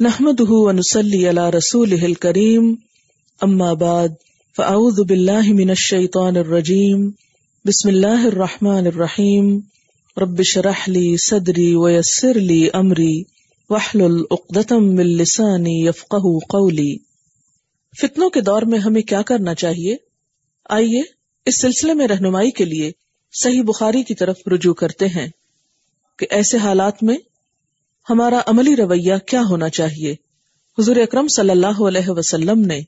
نحمده ونصلي على رسوله الكريم، أما بعد، فأعوذ بالله من الشيطان الرجيم، بسم الله الرحمن الرحيم، رب شرح لي صدري ويسر لي أمري، واحلل عقدة من لساني يفقه قولي۔ فتنوں کے دور میں ہمیں کیا کرنا چاہیے؟ آئیے، اس سلسلے میں رہنمائی کے لیے صحیح بخاری کی طرف رجوع کرتے ہیں کہ ایسے حالات میں ہمارا عملی رویہ کیا ہونا چاہیے؟ حضور اکرم صلی اللہ علیہ وسلم نے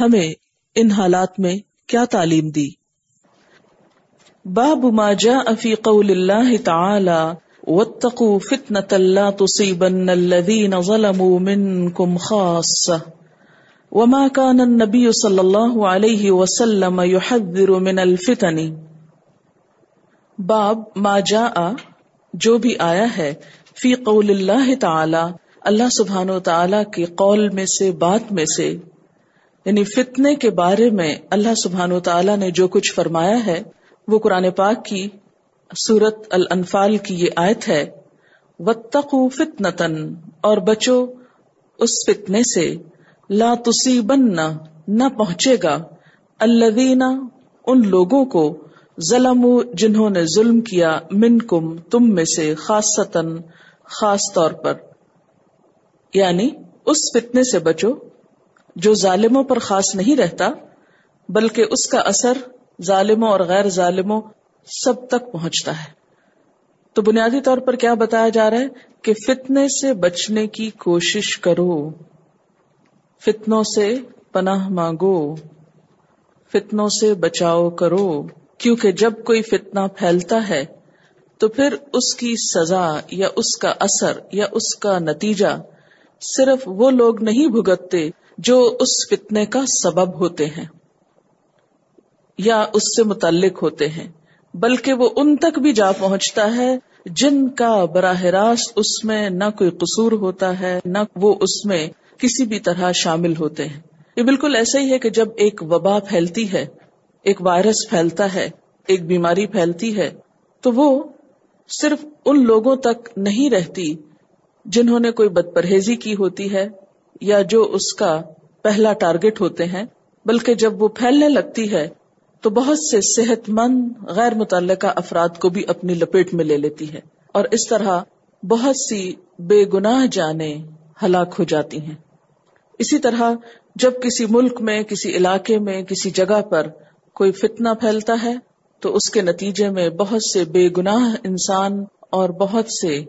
ہمیں ان حالات میں کیا تعلیم دی؟ باب ما جاء فی قول اللہ تعالی، واتقوا فتنة لا تصيبن الذين ظلموا منكم خاصة. وما كان النبي صلى الله عليه وسلم يحذر من الفتن. باب ما جاء، جو بھی آیا ہے فی قول اللہ تعالی، اللہ سبحان و تعالی کے قول میں سے، بات میں سے یعنی فتنے کے بارے میں اللہ سبحان و تعالی نے جو کچھ فرمایا ہے، وہ قرآن پاک کی سورت الانفال کی یہ آیت ہے وتقو فتنتن اور بچو اس فتنے سے، لا تصیبن نہ پہنچے گا الذین ان لوگوں کو ظلم جنہوں نے ظلم کیا من کم تم میں سے خاصتاً خاص طور پر۔ یعنی اس فتنے سے بچو جو ظالموں پر خاص نہیں رہتا، بلکہ اس کا اثر ظالموں اور غیر ظالموں سب تک پہنچتا ہے۔ تو بنیادی طور پر کیا بتایا جا رہا ہے کہ فتنے سے بچنے کی کوشش کرو۔ فتنوں سے پناہ مانگو۔ فتنوں سے بچاؤ کرو۔ کیونکہ جب کوئی فتنہ پھیلتا ہے، تو پھر اس کی سزا یا اس کا اثر یا اس کا نتیجہ صرف وہ لوگ نہیں بھگتتے جو اس فتنے کا سبب ہوتے ہیں یا اس سے متعلق ہوتے ہیں، بلکہ وہ ان تک بھی جا پہنچتا ہے جن کا براہ راست اس میں نہ کوئی قصور ہوتا ہے، نہ وہ اس میں کسی بھی طرح شامل ہوتے ہیں۔ یہ بالکل ایسا ہی ہے کہ جب ایک وبا پھیلتی ہے ایک وائرس پھیلتا ہے، ایک بیماری پھیلتی ہے، تو وہ صرف ان لوگوں تک نہیں رہتی جنہوں نے کوئی بد پرہیزی کی ہوتی ہے یا جو اس کا پہلا ٹارگٹ ہوتے ہیں، بلکہ جب وہ پھیلنے لگتی ہے تو بہت سے صحت مند، غیر متعلقہ افراد کو بھی اپنی لپیٹ میں لے لیتی ہے اور اس طرح بہت سی بے گناہ جانے ہلاک ہو جاتی ہیں۔ اسی طرح جب کسی ملک میں، کسی علاقے میں، کسی جگہ پر کوئی فتنہ پھیلتا ہے تو اس کے نتیجے میں بہت سے بے گناہ انسان اور بہت سے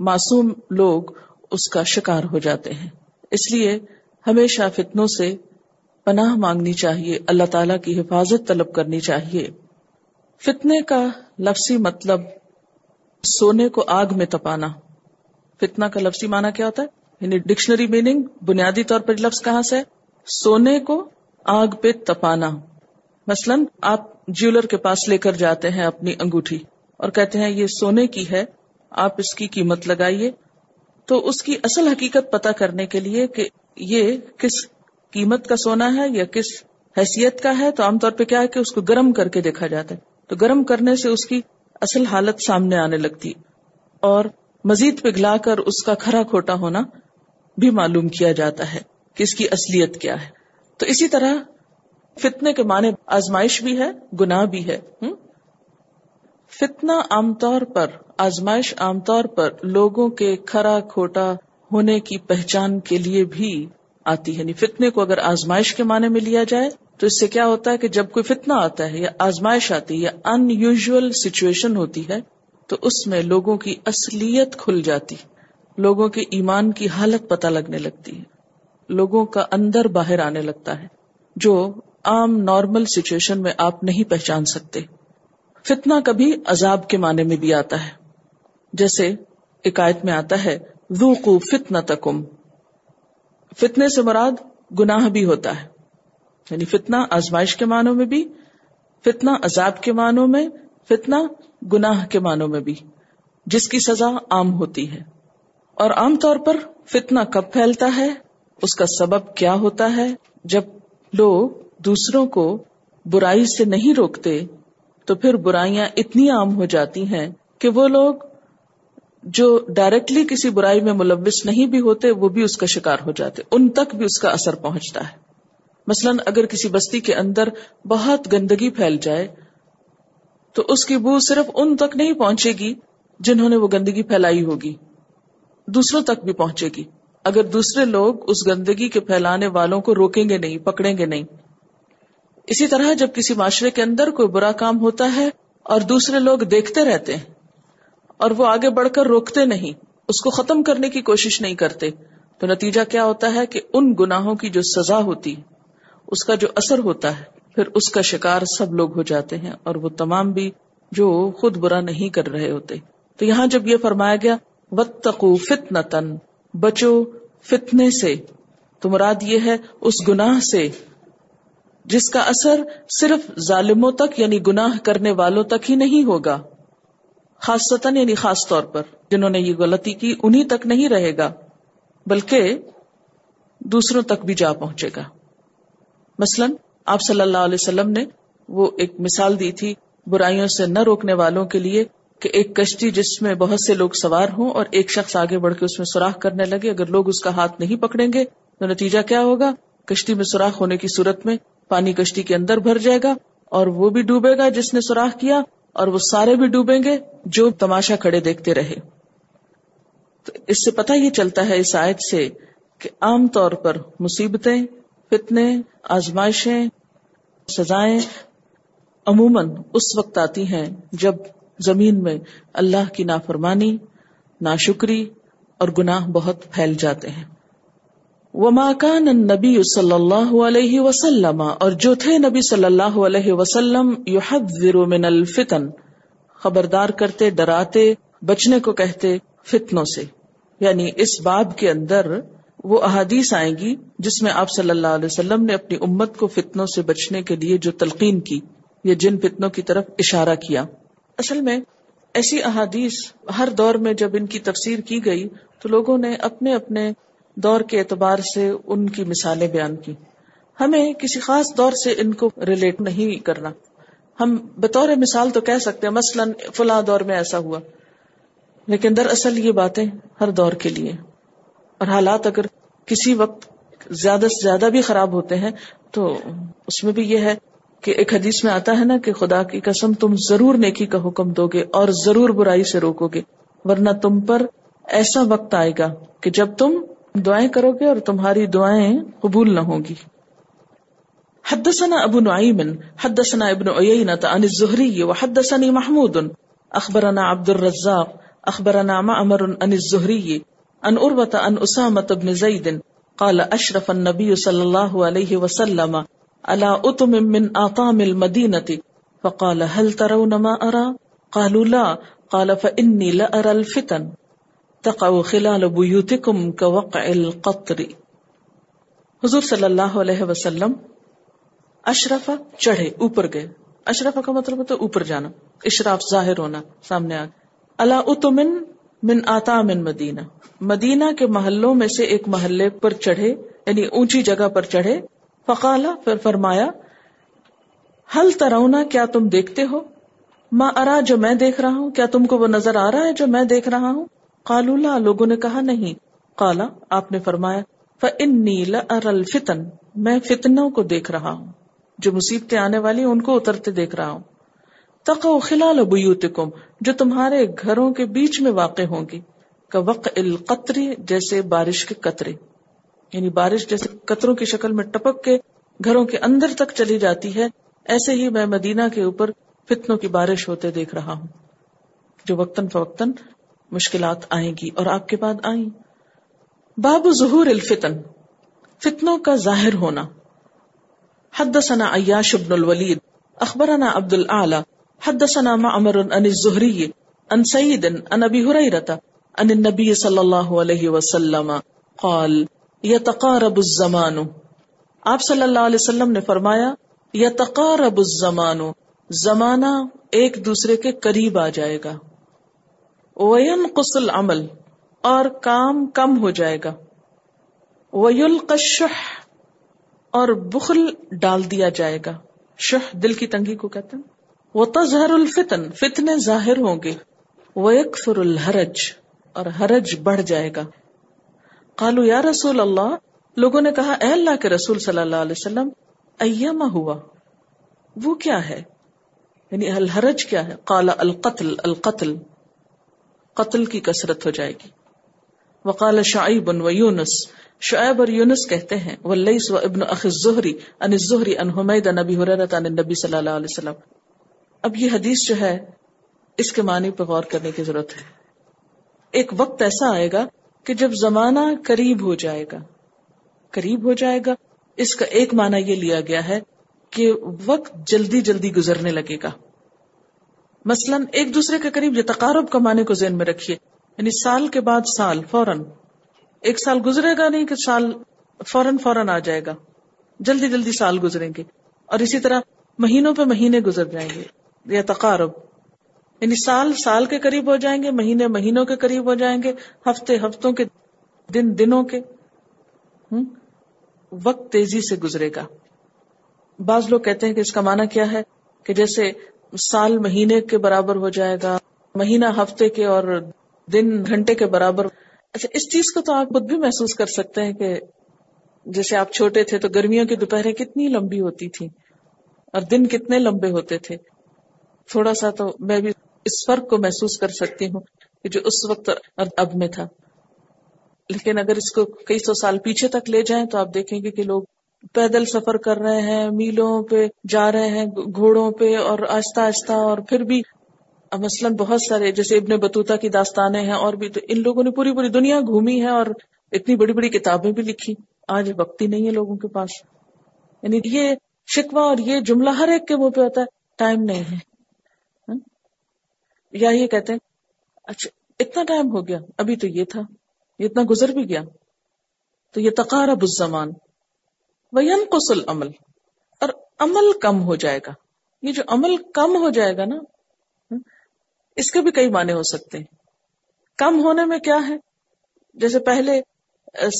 معصوم لوگ اس کا شکار ہو جاتے ہیں۔ اس لیے ہمیشہ فتنوں سے پناہ مانگنی چاہیے، اللہ تعالی کی حفاظت طلب کرنی چاہیے۔ فتنے کا لفظی مطلب سونے کو آگ میں تپانا۔ فتنا کا لفظی معنی کیا ہوتا ہے؟ یعنی ڈکشنری میننگ، بنیادی طور پر لفظ کہاں سے سونے کو آگ پہ تپانا۔ مثلاً آپ جیولر کے پاس لے کر جاتے ہیں اپنی انگوٹھی اور کہتے ہیں یہ سونے کی ہے، آپ اس کی قیمت لگائیے۔ تو اس کی اصل حقیقت پتا کرنے کے لیے کہ یہ کس قیمت کا سونا ہے یا کس حیثیت کا ہے، تو عام طور پہ کیا ہے کہ اس کو گرم کر کے دیکھا جاتا ہے۔ تو گرم کرنے سے اس کی اصل حالت سامنے آنے لگتی اور مزید پگھلا کر اس کا کھرا کھوٹا ہونا بھی معلوم کیا جاتا ہے کہ اس کی اصلیت کیا ہے۔ تو اسی طرح فتنے کے معنی آزمائش بھی ہے، گناہ بھی ہے۔ فتنا عام طور پر، آزمائش عام طور پر لوگوں کے کھرا کھوٹا ہونے کی پہچان کے لیے بھی آتی ہے۔ یعنی فتنے کو اگر آزمائش کے معنی میں لیا جائے، تو اس سے کیا ہوتا ہے کہ جب کوئی فتنہ آتا ہے یا آزمائش آتی ہے یا ان یوژل سچویشن ہوتی ہے، تو اس میں لوگوں کی اصلیت کھل جاتی لوگوں کے ایمان کی حالت پتہ لگنے لگتی ہے۔ لوگوں کا اندر باہر آنے لگتا ہے۔ جو عام نارمل سچویشن میں آپ نہیں پہچان سکتے۔ فتنا کبھی عذاب کے معنی میں بھی آتا ہے۔ جیسے ایک میں آتا ہے فتنا تکم فتنے سے مراد گناہ بھی ہوتا ہے۔ یعنی فتنا آزمائش کے معنوں میں بھی فتنا عذاب کے معنوں میں فتنا گناہ کے معنوں میں بھی۔ جس کی سزا عام ہوتی ہے۔ اور عام طور پر فتنا کب پھیلتا ہے؟ اس کا سبب کیا ہوتا ہے؟ جب لوگ دوسروں کو برائی سے نہیں روکتے، تو پھر برائیاں اتنی عام ہو جاتی ہیں کہ وہ لوگ جو ڈائریکٹلی کسی برائی میں ملوث نہیں بھی ہوتے، وہ بھی اس کا شکار ہو جاتے، ان تک بھی اس کا اثر پہنچتا ہے۔ مثلاً اگر کسی بستی کے اندر بہت گندگی پھیل جائے، تو اس کی بو صرف ان تک نہیں پہنچے گی جنہوں نے وہ گندگی پھیلائی ہوگی، دوسروں تک بھی پہنچے گی۔ اگر دوسرے لوگ اس گندگی کے پھیلانے والوں کو روکیں گے نہیں، پکڑیں گے نہیں اسی طرح جب کسی معاشرے کے اندر کوئی برا کام ہوتا ہے اور دوسرے لوگ دیکھتے رہتے ہیں اور وہ آگے بڑھ کر روکتے نہیں، اس کو ختم کرنے کی کوشش نہیں کرتے، تو نتیجہ کیا ہوتا ہے کہ ان گناہوں کی جو سزا ہوتی، اس کا جو اثر ہوتا ہے، پھر اس کا شکار سب لوگ ہو جاتے ہیں اور وہ تمام بھی جو خود برا نہیں کر رہے ہوتے۔ تو یہاں جب یہ فرمایا گیا وتقو فتن تن بچو فتنے سے، تو مراد یہ ہے اس گناہ سے جس کا اثر صرف ظالموں تک یعنی گناہ کرنے والوں تک ہی نہیں ہوگا۔ خاص یعنی خاص طور پر جنہوں نے یہ غلطی کی انہیں تک نہیں رہے گا، بلکہ دوسروں تک بھی جا پہنچے گا۔ مثلا آپ صلی اللہ علیہ وسلم نے وہ ایک مثال دی تھی برائیوں سے نہ روکنے والوں کے لیے کہ ایک کشتی جس میں بہت سے لوگ سوار ہوں اور ایک شخص آگے بڑھ کے اس میں سوراخ کرنے لگے، اگر لوگ اس کا ہاتھ نہیں پکڑیں گے تو نتیجہ کیا ہوگا؟ کشتی میں سوراخ ہونے کی صورت میں پانی کشتی کے اندر بھر جائے گا اور وہ بھی ڈوبے گا جس نے سوراخ کیا اور وہ سارے بھی ڈوبیں گے جو تماشا کھڑے دیکھتے رہے۔ تو اس سے پتہ یہ چلتا ہے اس آیت سے کہ عام طور پر مصیبتیں، فتنے، آزمائشیں، سزائیں عموماً اس وقت آتی ہیں جب زمین میں اللہ کی نافرمانی، ناشکری اور گناہ بہت پھیل جاتے ہیں۔ وما كان النبي صلی اللہ علیہ وسلم اور جو تھے نبی صلی اللہ علیہ وسلم يحذر من الفتن، خبردار کرتے، ڈراتے، بچنے کو کہتے فتنوں سے۔ یعنی اس باب کے اندر وہ احادیث آئیں گی جس میں آپ صلی اللہ علیہ وسلم نے اپنی امت کو فتنوں سے بچنے کے لیے جو تلقین کی یا جن فتنوں کی طرف اشارہ کیا۔ اصل میں ایسی احادیث ہر دور میں جب ان کی تفسیر کی گئی تو لوگوں نے اپنے اپنے دور کے اعتبار سے ان کی مثالیں بیان کی۔ ہمیں کسی خاص دور سے ان کو ریلیٹ نہیں کرنا۔ ہم بطور مثال تو کہہ سکتے ہیں، مثلاً فلاں دور میں ایسا ہوا۔ لیکن دراصل یہ باتیں ہر دور کے لیے۔ اور حالات اگر کسی وقت زیادہ سے زیادہ بھی خراب ہوتے ہیں، تو اس میں بھی یہ ہے کہ ایک حدیث میں آتا ہے نا کہ خدا کی قسم تم ضرور نیکی کا حکم دو گے اور ضرور برائی سے روکو گے، ورنہ تم پر ایسا وقت آئے گا کہ جب تم دعائیں کرو گے اور تمہاری دعائیں قبول نہ ہوں گی۔ حدثنا ابو نعیم، حدثنا ابن عیینة عن الزہری وحدثنی محمود۔ اخبرنا عبد الرزاق اخبرنا معمر عن الزہری ان اروت ان اسامت ابن زید۔ قال اشرف النبی صلی اللہ علیہ وسلم على اتم من آطام المدینة فقال هل ترون ما ارى قالوا لا، قال فإني لأرى الفتن۔ تقع خلال بیوتکم كوقع القطر. حضور صلی اللہ علیہ وسلم اشرف چڑھے، اوپر گئے۔ اشرف کا مطلب ہوتا ہے اوپر جانا۔ اشراف ظاہر ہونا، سامنے آ اللہ اتمن من آتا من مدینہ۔ مدینہ کے محلوں میں سے ایک محلے پر چڑھے یعنی اونچی جگہ پر چڑھے۔ فقالا پھر فرمایا حل ترونا کیا تم دیکھتے ہو؟ ماں ارا، جو میں دیکھ رہا ہوں۔ کیا تم کو وہ نظر آ رہا ہے جو میں دیکھ رہا ہوں؟ قالولا لوگوں نے کہا نہیں۔ کالا آپ نے فرمایا الفتن، میں فتنوں کو دیکھ رہا ہوں۔ جو مصیبتیں آنے والی ان کو اترتے دیکھ رہا ہوں۔ تقو خلال بیوتکم، جو تمہارے گھروں کے بیچ میں واقع ہوں گی۔ وق القطری جیسے بارش کے قطرے۔ یعنی بارش جیسے قطروں کی شکل میں ٹپک کے گھروں کے اندر تک چلی جاتی ہے، ایسے ہی میں مدینہ کے اوپر فتنوں کی بارش ہوتے دیکھ رہا ہوں۔ جو وقتاً فوقتاً مشکلات آئیں گی اور آپ کے بعد آئیں۔ باب ظہور الفتن، فتنوں کا ظاہر ہونا۔ حدثنا عیاش بن الولید، اخبرنا عبد العلی حدثنا معمر عن الزہری، عن سید، عن ابی حریرت عن النبی صلی اللہ علیہ وسلم، قال، یتقارب الزمان۔ آپ صلی اللہ علیہ وسلم نے فرمایا، یتقارب الزمان، زمانہ ایک دوسرے کے قریب آ جائے گا۔ وین قسل عمل اور کام کم ہو جائے گا۔ شہ اور بخل ڈال دیا جائے گا۔ شہ دل کی تنگی کو کہتے ہیں۔ وہ تظہر الفتن، فتنے ظاہر ہوں گے۔ وہ الحرج، اور حرج بڑھ جائے گا۔ قالو یا رسول اللہ لوگوں نے کہا، اے اللہ کے رسول صلی اللہ علیہ وسلم ایما ہوا؟ وہ کیا ہے؟ یعنی الحرج کیا ہے؟ قال القتل القتل۔ قتل کی کثرت ہو جائے گی۔ وقال شعیب و یونس، شعیب اور یونس کہتے ہیں واللیس و ابن اخ الزہری ان الزہری ان حمید نبی حریرت ان نبی صلی اللہ علیہ وسلم۔ اب یہ حدیث جو ہے، اس کے معنی پہ غور کرنے کی ضرورت ہے۔ ایک وقت ایسا آئے گا کہ جب زمانہ قریب ہو جائے گا۔ قریب ہو جائے گا۔ اس کا ایک معنی یہ لیا گیا ہے کہ وقت جلدی جلدی گزرنے لگے گا۔ مثلا ایک دوسرے کے قریب یہ تقارب کا معنی کو ذہن میں رکھیے یعنی سال کے بعد سال، فوراً۔ ایک سال گزرے گا نہیں کہ سال فوراً فوراً آ جائے گا۔ جلدی جلدی سال گزریں گے۔ اور اسی طرح مہینوں پہ مہینے گزر جائیں گے، یا تقارب۔ یعنی سال سال کے قریب ہو جائیں گے، مہینے مہینوں کے قریب ہو جائیں گے، ہفتے ہفتوں کے، دن دنوں کے۔ وقت تیزی سے گزرے گا۔ بعض لوگ کہتے ہیں کہ اس کا معنی کیا ہے کہ جیسے سال مہینے کے برابر ہو جائے گا، مہینہ، ہفتے کے اور دن، گھنٹے کے برابر۔ اچھا اس چیز کو تو آپ خود بھی محسوس کر سکتے ہیں کہ جیسے آپ چھوٹے تھے تو گرمیوں کی دوپہریں کتنی لمبی ہوتی تھی اور دن کتنے لمبے ہوتے تھے۔ تھوڑا سا تو میں بھی اس فرق کو محسوس کر سکتی ہوں کہ جو اس وقت اور اب میں تھا۔ لیکن اگر اس کو کئی سو سال پیچھے تک لے جائیں تو آپ دیکھیں گے کہ لوگ پیدل سفر کر رہے ہیں، میلوں پہ جا رہے ہیں، گھوڑوں پہ اور آہستہ آہستہ اور پھر بھی مثلاً بہت سارے، جیسے ابن بطوطہ کی داستانیں ہیں اور بھی، تو ان لوگوں نے پوری پوری دنیا گھومی ہے اور اتنی بڑی بڑی کتابیں بھی لکھی۔ آج وقت ہی نہیں ہے لوگوں کے پاس۔ یعنی یہ شکوا اور یہ جملہ ہر ایک کے منہ پہ ہوتا ہے، ٹائم نہیں ہے۔ ہاں؟ یا یہ کہتے ہیں اچھا اتنا ٹائم ہو گیا، ابھی تو یہ تھا، یہ اتنا گزر بھی گیا۔ تو یہ تقارب الزمان۔ وین قسل عمل اور عمل کم ہو جائے گا۔ یہ جو عمل کم ہو جائے گا نا، اس کے بھی کئی معنی ہو سکتے ہیں۔ کم ہونے میں کیا ہے؟ جیسے پہلے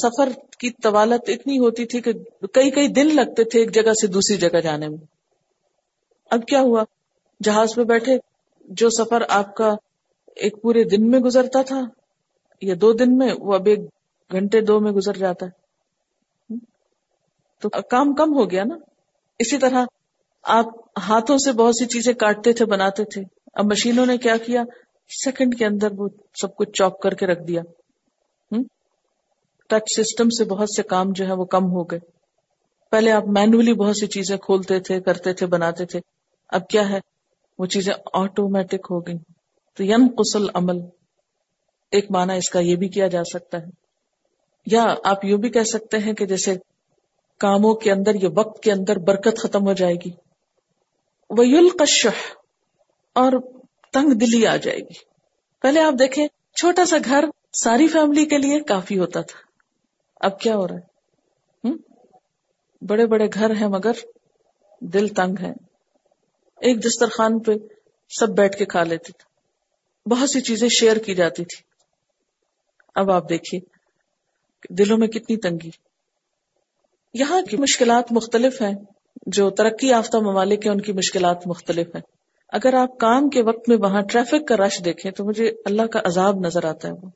سفر کی طوالت اتنی ہوتی تھی کہ کئی کئی دن لگتے تھے ایک جگہ سے دوسری جگہ جانے میں۔ اب کیا ہوا؟ جہاز پہ بیٹھے، جو سفر آپ کا ایک پورے دن میں گزرتا تھا یا دو دن میں، وہ اب ایک گھنٹے دو میں گزر جاتا ہے۔ تو کام کم ہو گیا نا۔ اسی طرح آپ ہاتھوں سے بہت سی چیزیں کاٹتے تھے، بناتے تھے۔ اب مشینوں نے کیا کیا؟ سیکنڈ کے اندر وہ سب کچھ چاپ کر کے رکھ دیا۔ ٹچ سسٹم سے بہت سے کام جو ہے وہ کم ہو گئے۔ پہلے آپ مینولی بہت سی چیزیں کھولتے تھے، کرتے تھے، بناتے تھے۔ اب کیا ہے؟ وہ چیزیں آٹومیٹک ہو گئی تو یم قسل عمل، ایک معنی اس کا یہ بھی کیا جا سکتا ہے۔ یا آپ یوں بھی کہہ سکتے ہیں کہ جیسے کاموں کے اندر یا وقت کے اندر برکت ختم ہو جائے گی۔ وہ یلقشح اور تنگ دلی آ جائے گی۔ پہلے آپ دیکھیں، چھوٹا سا گھر ساری فیملی کے لیے کافی ہوتا تھا۔ اب کیا ہو رہا ہے؟ بڑے بڑے گھر ہیں مگر دل تنگ ہے ایک دسترخوان پہ سب بیٹھ کے کھا لیتے تھے۔ بہت سی چیزیں شیئر کی جاتی تھی۔ اب آپ دیکھیے دلوں میں کتنی تنگی۔ یہاں کی مشکلات مختلف ہیں، جو ترقی یافتہ ممالک ہیں، ان کی مشکلات مختلف ہیں۔ اگر آپ کام کے وقت میں وہاں ٹریفک کا رش دیکھیں، تو مجھے اللہ کا عذاب نظر آتا ہے وہ،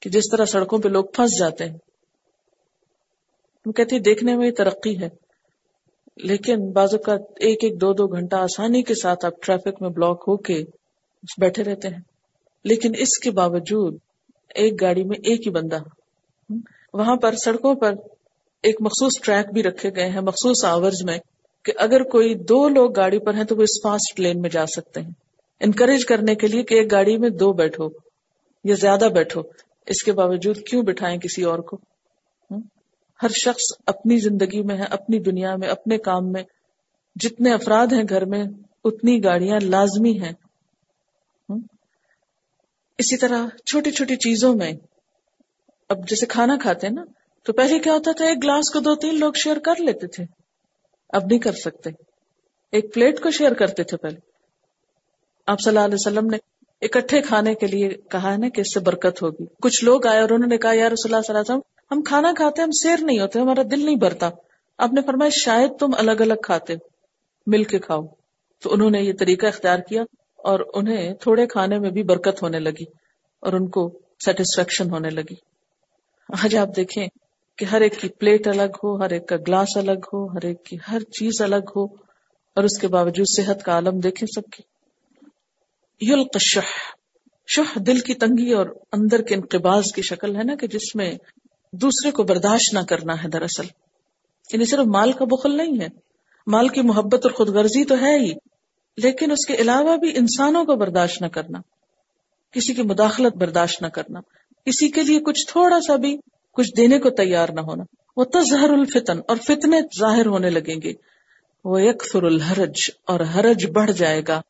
کہ جس طرح سڑکوں پہ لوگ پھنس جاتے ہیں۔ وہ کہتے دیکھنے میں ترقی ہے، لیکن بازو کا ایک ایک دو دو گھنٹہ آسانی کے ساتھ آپ ٹریفک میں بلاک ہو کے بیٹھے رہتے ہیں۔ لیکن اس کے باوجود ایک گاڑی میں ایک ہی بندہ وہاں پر سڑکوں پر ایک مخصوص ٹریک بھی رکھے گئے ہیں، مخصوص آورز میں، کہ اگر کوئی دو لوگ گاڑی پر ہیں تو وہ اس فاسٹ لین میں جا سکتے ہیں۔ انکریج کرنے کے لیے کہ ایک گاڑی میں دو بیٹھو یا زیادہ بیٹھو، اس کے باوجود کیوں بٹھائیں کسی اور کو؟ ہر شخص اپنی زندگی میں ہے، اپنی دنیا میں، اپنے کام میں۔ جتنے افراد ہیں گھر میں، اتنی گاڑیاں لازمی ہیں۔ اسی طرح چھوٹی چھوٹی چیزوں میں، اب جیسے کھانا کھاتے ہیں نا تو پہلے کیا ہوتا تھا، ایک گلاس کو دو تین لوگ شیئر کر لیتے تھے۔ اب نہیں کر سکتے۔ ایک پلیٹ کو شیئر کرتے تھے پہلے۔ آپ صلی اللہ علیہ وسلم نے اکٹھے کھانے کے لیے کہا ہے نا کہ اس سے برکت ہوگی۔ کچھ لوگ آئے اور انہوں نے کہا یار رسول اللہ صلی اللہ علیہ وسلم، ہم کھانا کھاتے ہم سیر نہیں ہوتے، ہمارا دل نہیں بھرتا۔ آپ نے فرمایا، شاید تم الگ الگ کھاتے مل کے کھاؤ۔ تو انہوں نے یہ طریقہ اختیار کیا اور انہیں تھوڑے کھانے میں بھی برکت ہونے لگی اور ان کو سیٹسفیکشن ہونے لگی۔ آج آپ دیکھیں کہ ہر ایک کی پلیٹ الگ ہو، ہر ایک کا گلاس الگ ہو، ہر ایک کی ہر چیز الگ ہو اور اس کے باوجود صحت کا عالم دیکھیں سب کی۔ یلق شہ شہ دل کی تنگی اور اندر کے انقباز کی شکل ہے نا کہ جس میں دوسرے کو برداشت نہ کرنا ہے دراصل۔ یعنی صرف مال کا بخل نہیں ہے۔ مال کی محبت اور خود غرضی تو ہے ہی، لیکن اس کے علاوہ بھی انسانوں کو برداشت نہ کرنا، کسی کی مداخلت برداشت نہ کرنا، کسی کے لیے کچھ تھوڑا سا بھی کچھ دینے کو تیار نہ ہونا۔ وہ تظہر الفتن اور فتنے ظاہر ہونے لگیں گے۔ وہ یکفر الحرج اور حرج بڑھ جائے گا۔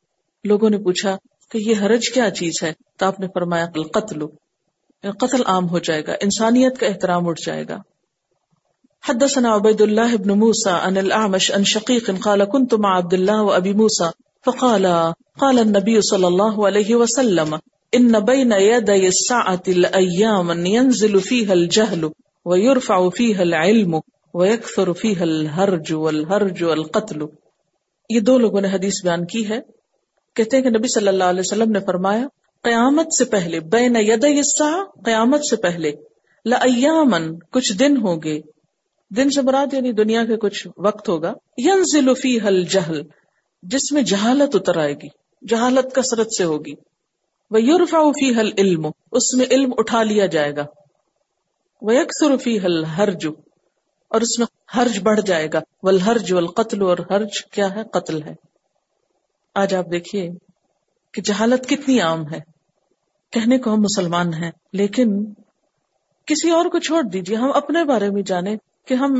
لوگوں نے پوچھا کہ یہ حرج کیا چیز ہے؟ تو آپ نے فرمایا قتل قتل عام ہو جائے گا، انسانیت کا احترام اٹھ جائے گا۔ حدثنا عبید اللہ ابن موسى عن الاعمش عن شقیق قال كنت مع عبد الله وابي موسى فقال قال النبي صلى الله عليه وسلم ان بين يدي الساعة الايام ينزل فيها الجهل ويرفع فيها العلم ويكثر فيها الهرج والهرج والقتل. یہ دو لوگوں نے حدیث بیان کی ہے۔ کہتے ہیں کہ نبی صلی اللہ علیہ وسلم نے فرمایا، قیامت سے پہلے، بین ید قیامت سے پہلے لمن کچھ دن ہوں گے۔ دن سے مراد یعنی دنیا کے کچھ وقت ہوگا۔ ین فی حل جہل جس میں جہالت اتر آئے گی، جہالت کثرت سے ہوگی۔ وہ یورفا فی حل علم اس میں علم اٹھا لیا جائے گا۔ وہ یکسر فی حل ہرج اور اس میں حرج بڑھ جائے گا۔ ول ہرج اور حرج کیا ہے؟ قتل ہے۔ آج آپ دیکھیے کہ جہالت کتنی عام ہے۔ کہنے کو ہم مسلمان ہیں، لیکن کسی اور کو چھوڑ دیجیے ہم اپنے بارے میں جانیں کہ ہم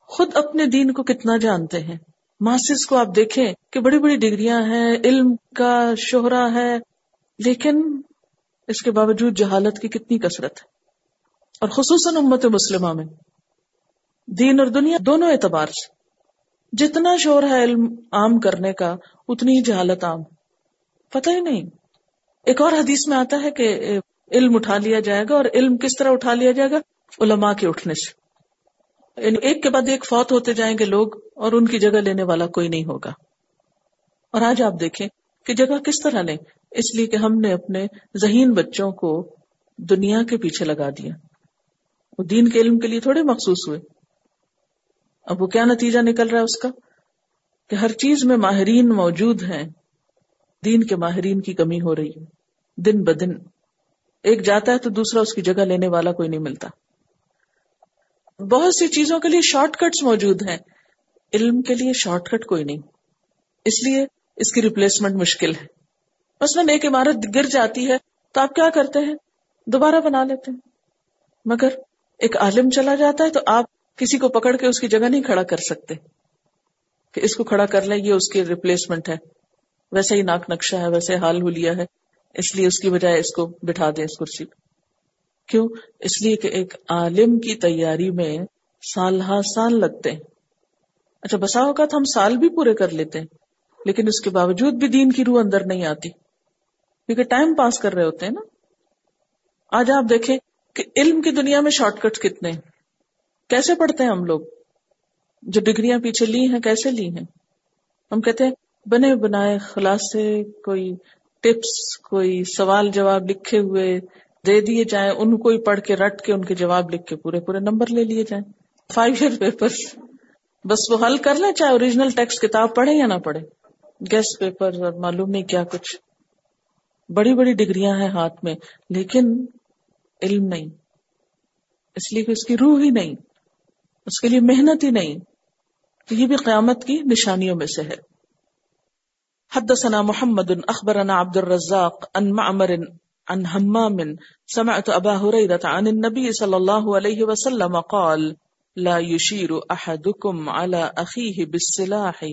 خود اپنے دین کو کتنا جانتے ہیں۔ ماسٹرس کو آپ دیکھیں کہ بڑی بڑی ڈگریاں ہیں، علم کا شہرا ہے لیکن اس کے باوجود جہالت کی کتنی کثرت ہے۔ اور خصوصاً امت مسلمہ میں۔ دین اور دنیا دونوں اعتبار سے۔ جتنا شور ہے علم عام کرنے کا، اتنی ہی جہالت عام۔ پتہ ہی نہیں۔ ایک اور حدیث میں آتا ہے کہ علم اٹھا لیا جائے گا اور علم کس طرح اٹھا لیا جائے گا؟ علماء کے اٹھنے سے۔ یعنی ایک کے بعد ایک فوت ہوتے جائیں گے لوگ اور ان کی جگہ لینے والا کوئی نہیں ہوگا۔ اور آج آپ دیکھیں کہ جگہ کس طرح لیں۔ اس لیے کہ ہم نے اپنے ذہین بچوں کو دنیا کے پیچھے لگا دیا۔ وہ دین کے علم کے لیے تھوڑے مخصوص ہوئے۔ اب وہ کیا نتیجہ نکل رہا ہے اس کا؟ کہ ہر چیز میں ماہرین موجود ہیں۔ دین کے ماہرین کی کمی ہو رہی ہے۔ دن بدن۔ ایک جاتا ہے تو دوسرا اس کی جگہ لینے والا کوئی نہیں ملتا۔ بہت سی چیزوں کے لیے شارٹ کٹس موجود ہیں۔ علم کے لیے شارٹ کٹ کوئی نہیں۔ اس لیے اس کی ریپلیسمنٹ مشکل ہے۔ مثلاً ایک عمارت گر جاتی ہے تو آپ کیا کرتے ہیں؟ دوبارہ بنا لیتے ہیں۔ مگر ایک عالم چلا جاتا ہے تو آپ کسی کو پکڑ کے اس کی جگہ نہیں کھڑا کر سکتے۔ کہ اس کو کھڑا کر لیں، یہ اس کی ریپلیسمنٹ ہے۔ ویسے ہی ناک نقشہ ہے، ویسے حال ہولیا ہے۔ اس لیے اس کی بجائے اس کو بٹھا دیں اس کرسی پہ۔ کیوں؟ اس لیے کہ ایک عالم کی تیاری میں سال ہا سال لگتے ہیں۔ اچھا بسا اوقات ہم سال بھی پورے کر لیتے ہیں، لیکن اس کے باوجود بھی دین کی روح اندر نہیں آتی۔ کیونکہ ٹائم پاس کر رہے ہوتے ہیں نا۔ آج آپ دیکھیں کہ علم کی دنیا میں شارٹ کٹ کتنے ہیں۔ کیسے پڑھتے ہیں ہم لوگ؟ جو ڈگریاں پیچھے لی ہیں، کیسے لی ہیں؟ ہم کہتے ہیں، بنے بنائے خلاصے، کوئی ٹپس، کوئی سوال جواب لکھے ہوئے دے دیے جائیں، ان کو ہی پڑھ کے رٹ کے ان کے جواب لکھ کے پورے پورے نمبر لے لیے جائیں۔ فائیو ایئر پیپر بس وہ حل کر لیں، چاہے اوریجنل ٹیکسٹ کتاب پڑھے یا نہ پڑھے گیسٹ پیپر اور معلوم نہیں کیا کچھ۔ بڑی بڑی ڈگریاں ہیں ہاتھ میں، لیکن علم نہیں۔ اس لیے کہ اس کی روح ہی نہیں، اس کے لیے محنت ہی نہیں۔ تو یہ بھی قیامت کی نشانیوں میں سے ہے۔ حدثنا محمد اخبرنا عبد الرزاق عن معمر عن همام سمعت ابا هريره عن النبي صلى الله عليه وسلم قال لا يشير احدكم على اخيه بالسلاح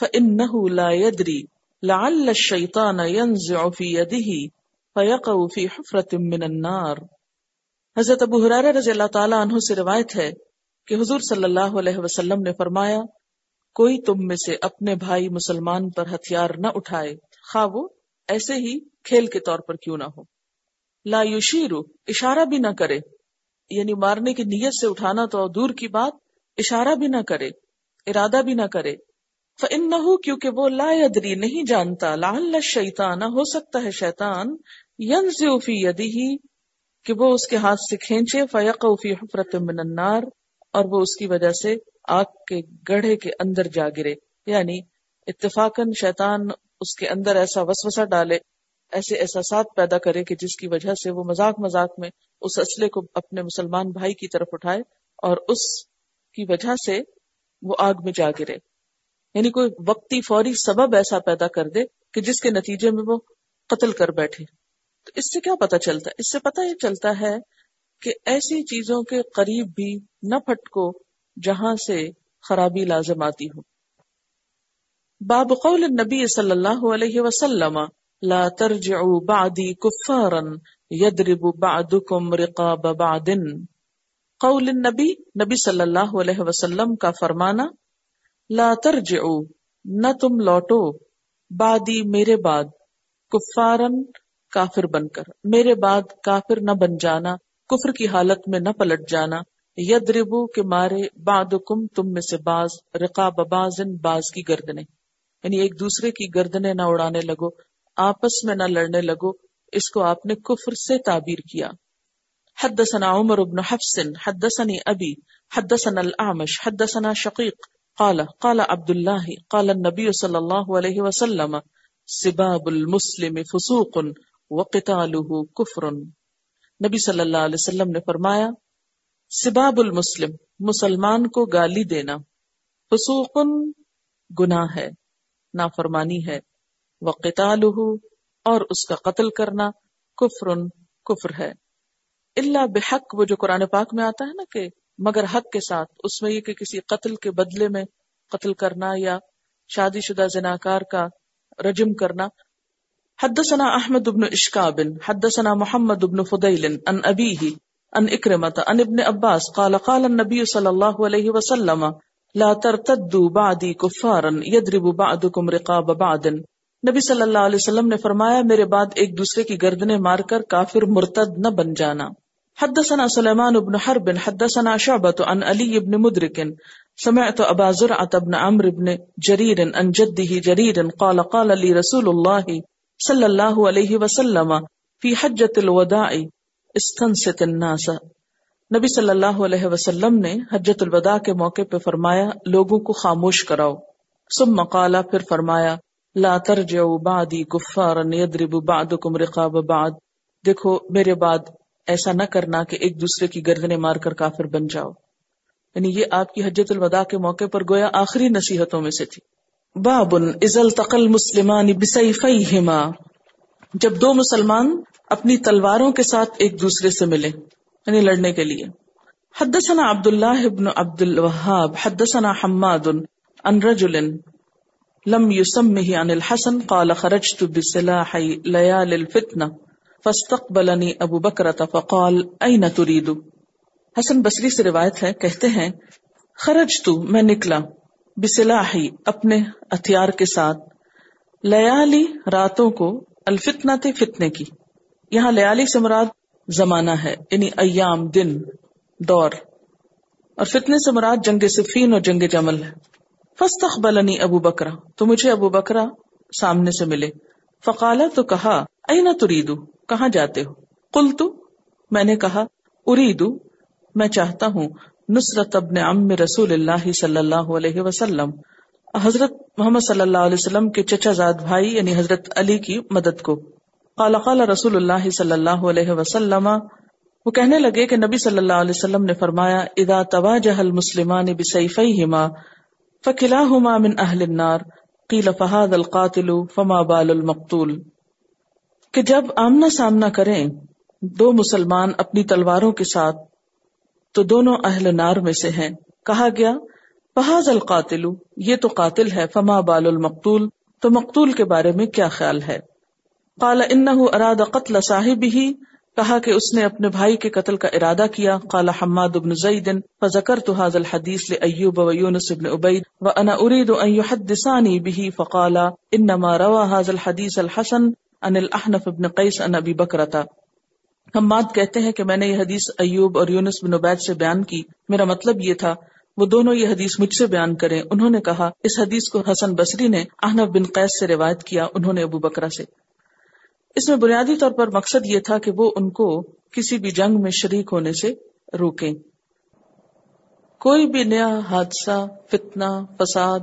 فانه لا يدري لعل الشيطان ينزع في يده فيقع في حفرة من النار. حضرت ابو حرارہ رضی اللہ تعالیٰ عنہ سے روایت ہے کہ حضور صلی اللہ علیہ وسلم نے فرمایا، کوئی تم میں سے اپنے بھائی مسلمان پر ہتھیار نہ اٹھائے، خواہ وہ ایسے ہی کھیل کے طور پر کیوں نہ ہو۔ لا یوشیرو اشارہ بھی نہ کرے۔ یعنی مارنے کی نیت سے اٹھانا تو دور کی بات، اشارہ بھی نہ کرے، ارادہ بھی نہ کرے۔ فن نہ کیونکہ وہ لا یدری نہیں جانتا لال شیطان ہو سکتا ہے شیطان ین فی یدی کہ وہ اس کے ہاتھ سے کھینچے فیق فی حفرت من النار، اور وہ اس کی وجہ سے آگ کے گڑھے کے اندر جا گرے۔ یعنی اتفاقاً شیطان اس کے اندر ایسا وسوسہ ڈالے، ایسے احساسات پیدا کرے کہ جس کی وجہ سے وہ مذاق مذاق میں اس اسلحے کو اپنے مسلمان بھائی کی طرف اٹھائے، اور اس کی وجہ سے وہ آگ میں جا گرے۔ یعنی کوئی وقتی فوری سبب ایسا پیدا کر دے کہ جس کے نتیجے میں وہ قتل کر بیٹھے۔ تو اس سے کیا پتا چلتا ہے؟ اس سے پتا یہ چلتا ہے کہ ایسی چیزوں کے قریب بھی نہ پھٹکو جہاں سے خرابی لازم آتی ہو۔ باب قول النبی صلی اللہ علیہ وسلم، لا ترجعوا بعدی کفارا یدرب بعدکم رقاب بعد قول النبی، نبی صلی اللہ علیہ وسلم کا فرمانا لا ترجعوا نہ تم لوٹو، بعدی میرے بعد، کفارن کافر بن کر، میرے بعد کافر نہ بن جانا، کفر کی حالت میں نہ پلٹ جانا، یدربو کے مارے بعدکم تم میں سے باز رقاب بازن باز کی گردنے یعنی ایک دوسرے کی گردنے نہ اڑانے لگو، آپس میں نہ لڑنے لگو، اس کو آپ نے کفر سے تعبیر کیا۔ حدثنا عمر بن حفص حدثني ابي حدثنا الاعمش حدثنا شقيق قال قال عبد الله قال النبي صلى الله عليه وسلم، سباب المسلم فسوق وقتاله كفر نبی صلی اللہ علیہ وسلم نے فرمایا، سباب المسلم، مسلمان کو گالی دینا، فسوق گناہ ہے، نافرمانی ہے وقتالہ اور اس کا قتل کرنا کفر کفر ہے. اللہ بحق، وہ جو قرآن پاک میں آتا ہے نا کہ مگر حق کے ساتھ، اس میں یہ کہ کسی قتل کے بدلے میں قتل کرنا یا شادی شدہ زناکار کا رجم کرنا۔ حدثنا احمد بن اشکاب، حدثنا محمد بن فضیل ان ابیہ ان اکرمت ان ابن عباس قال قال النبی صلی اللہ علیہ وسلم، لا ترتدوا بعدی کفارا یدرب بعدکم رقاب بعد نبی صلی اللہ علیہ وسلم نے فرمایا، میرے بعد ایک دوسرے کی گردنیں مار کر کافر مرتد نہ بن جانا۔ حدثنا سليمان بن حرب، حدثنا شعبة عن علي بن مدرك، سمعت أبا زرعة بن عمرو بن جرير عن جده جرير قال قال لي رسول الله صلى الله عليه وسلم في حجة الوداع، استنصت الناس. نبی صلی اللہ علیہ وسلم نے حجت الوداع کے موقع پہ فرمایا، لوگوں کو خاموش کراؤ۔ ثم مقالا پھر فرمایا، لا ترجعوا بعدی کفارا یضرب بعضکم رقاب بعض۔ دیکھو، میرے بعد ایسا نہ کرنا کہ ایک دوسرے کی گردنے مار کر کافر بن جاؤ۔ یعنی یہ آپ کی حجت الوداع کے موقع پر گویا آخری نصیحتوں میں سے تھی۔ بابن ازل تقل مسلمان بسیفیہما۔ جب دو مسلمان اپنی تلواروں کے ساتھ ایک دوسرے سے ملے یعنی لڑنے کے لیے۔ حدثنا عبد عبداللہ ابن عبد الوهاب حدثنا حماد عن رجل لم يسمه عن الحسن، قال خرجت بسلاح ليال الفتنه فاستقبلني ابو بکر فقال این تريد حسن بصری سے روایت ہے، کہتے ہیں، خرج تو، میں نکلا، بسلاحی، اپنے ہتھیار کے ساتھ، لیالی راتوں کو، الفتنہ تھے فتنے کی۔ یہاں لیالی سے مراد زمانہ ہے یعنی ایام، دن، دور۔ اور فتنے سے مراد جنگ صفین اور جنگ جمل ہے۔ فستقبلنی ابو بکرا تو مجھے ابو بکرا سامنے سے ملے۔ فقالا، تو کہا، اینا تریدو کہاں جاتے ہو؟ کل تو میں نے کہا اریدو میں چاہتا ہوں نصرت ابن ام رسول اللہ صلی اللہ علیہ وسلم، حضرت محمد صلی اللہ علیہ وسلم کے چچا زاد بھائی یعنی حضرت علی کی مدد کو۔ قال قال رسول اللہ صلی اللہ علیہ وسلم، وہ کہنے لگے کہ نبی صلی اللہ علیہ وسلم نے فرمایا، اذا تواجہ المسلمان بسیفیہما فکلاہما من اہل النار، قیل فہاد القاتل، فما بال المقتول۔ کہ جب آمنا سامنا کریں دو مسلمان اپنی تلواروں کے ساتھ، تو دونوں اہل نار میں سے ہیں۔ کہا گیا فہاز القاتل یہ تو قاتل ہے۔ فما بال المقتول۔ تو مقتول کے بارے میں کیا خیال ہے؟ قال انه اراد قتل صاحب ہی کہا کہ اس نے اپنے بھائی کے قتل کا ارادہ کیا۔ قال حماد بن زید فذكرت هذا الحديث لايوب ويونس بن عبيد وانا اريد ان يحدثاني به فقال انما روى هذا الحديث الحسن۔ ان الاحنف ابن قیس ان ابی بکرتا۔ حماد کہتے ہیں کہ میں نے یہ حدیث ایوب اور یونس بن عبید سے بیان کی۔ میرا مطلب یہ تھا، وہ دونوں یہ حدیث مجھ سے بیان کریں۔ انہوں نے کہا، اس حدیث کو حسن بصری نے احنف بن قیس سے روایت کیا، انہوں نے ابو بکرا سے۔ اس میں بنیادی طور پر مقصد یہ تھا کہ وہ ان کو کسی بھی جنگ میں شریک ہونے سے روکیں۔ کوئی بھی نیا حادثہ، فتنہ، فساد،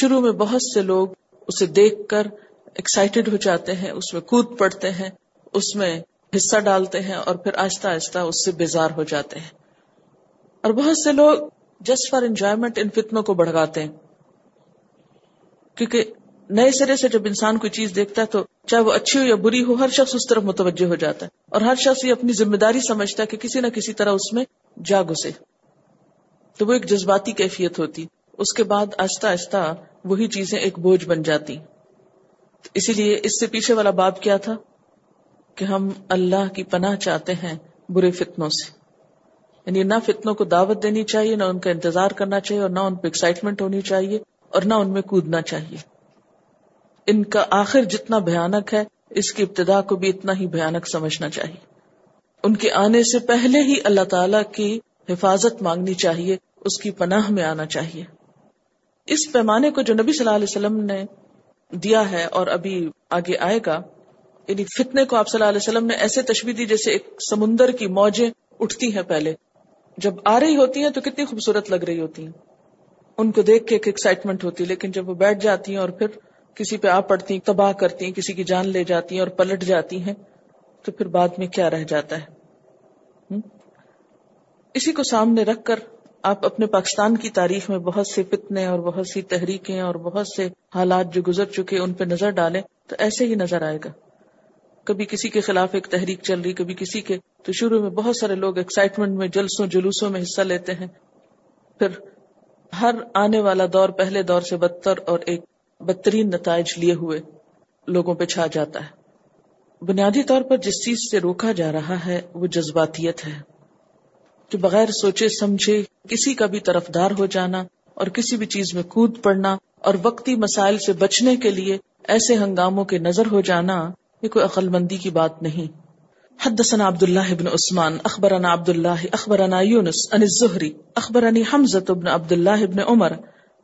شروع میں بہت سے لوگ اسے دیکھ کر ایکسائٹیڈ ہو جاتے ہیں، اس میں کود پڑتے ہیں، اس میں حصہ ڈالتے ہیں اور پھر آہستہ آہستہ اس سے بیزار ہو جاتے ہیں۔ اور بہت سے لوگ جسٹ فار انجوائمنٹ ان فتنوں کو بڑھاتے ہیں۔ کیونکہ نئے سرے سے جب انسان کوئی چیز دیکھتا ہے تو چاہے وہ اچھی ہو یا بری ہو، ہر شخص اس طرف متوجہ ہو جاتا ہے۔ اور ہر شخص یہ اپنی ذمہ داری سمجھتا ہے کہ کسی نہ کسی طرح اس میں جا گسے تو وہ ایک جذباتی کیفیت ہوتی۔ اس کے بعد آہستہ آہستہ وہی چیزیں ایک بوجھ بن جاتی۔ اسی لیے اس سے پیچھے والا باب کیا تھا کہ ہم اللہ کی پناہ چاہتے ہیں برے فتنوں سے۔ یعنی نہ فتنوں کو دعوت دینی چاہیے، نہ ان کا انتظار کرنا چاہیے اور نہ ان پہ ایکسائٹمنٹ ہونی چاہیے اور نہ ان میں کودنا چاہیے۔ ان کا آخر جتنا بھیانک ہے، اس کی ابتدا کو بھی اتنا ہی بھیانک سمجھنا چاہیے۔ ان کے آنے سے پہلے ہی اللہ تعالی کی حفاظت مانگنی چاہیے، اس کی پناہ میں آنا چاہیے۔ اس پیمانے کو جو نبی صلی اللہ علیہ وسلم نے دیا ہے اور ابھی آگے آئے گا یعنی فتنے کو آپ صلی اللہ علیہ وسلم نے ایسے تشبیح دی جیسے ایک سمندر کی موجیں اٹھتی ہیں پہلے۔ جب آ رہی ہوتی ہیں تو کتنی خوبصورت لگ رہی ہوتی ہیں۔ ان کو دیکھ کے ایک ایکسائٹمنٹ ہوتی ہے، لیکن جب وہ بیٹھ جاتی ہیں اور پھر کسی پہ آ پڑتی ہیں، تباہ کرتی ہیں، کسی کی جان لے جاتی ہیں اور پلٹ جاتی ہیں، تو پھر بعد میں کیا رہ جاتا ہے؟ اسی کو سامنے رکھ کر آپ اپنے پاکستان کی تاریخ میں بہت سے فتنے اور بہت سی تحریکیں اور بہت سے حالات جو گزر چکے ان پہ نظر ڈالیں تو ایسے ہی نظر آئے گا۔ کبھی کسی کے خلاف ایک تحریک چل رہی، کبھی کسی کے۔ تو شروع میں بہت سارے لوگ ایکسائٹمنٹ میں، جلسوں، جلوسوں میں حصہ لیتے ہیں۔ پھر ہر آنے والا دور پہلے دور سے بدتر اور ایک بدترین نتائج لیے ہوئے لوگوں پہ چھا جاتا ہے۔ بنیادی طور پر جس چیز سے روکا جا رہا ہے، وہ جذباتیت ہے۔ کہ بغیر سوچے، سمجھے کسی کا بھی طرف دار ہو جانا اور کسی بھی چیز میں کود پڑنا اور وقتی مسائل سے بچنے کے لیے ایسے ہنگاموں کے نظر ہو جانا، یہ کوئی عقل مندی کی بات نہیں۔ حدثنا عبد الله بن عثمان، اخبرنا عبد الله اخبرنا يونس عن الزهري اخبرني حمزه بن عبد الله بن عمر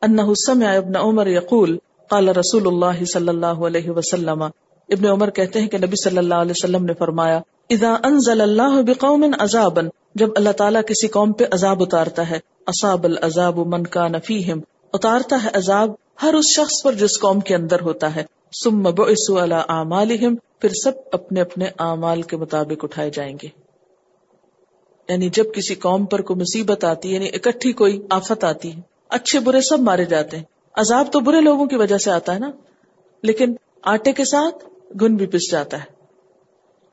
انه سمع ابن عمر يقول قال رسول الله صلى الله عليه وسلم۔ ابن عمر کہتے ہیں کہ نبی صلی اللہ علیہ وسلم نے فرمایا، اذا انزل الله بقوم عذابا جب اللہ تعالیٰ کسی قوم پہ عذاب اتارتا ہے اصاب العذاب من كان فيهم اتارتا ہے عذاب ہر اس شخص پر جس قوم کے اندر ہوتا ہے۔ سم بعثوا على اعمالهم پھر سب اپنے اپنے اعمال کے مطابق اٹھائے جائیں گے۔ یعنی جب کسی قوم پر کوئی مصیبت آتی ہے یعنی اکٹھی کوئی آفت آتی ہے، اچھے برے سب مارے جاتے ہیں۔ عذاب تو برے لوگوں کی وجہ سے آتا ہے نا، لیکن آٹے کے ساتھ گن بھی پس جاتا ہے۔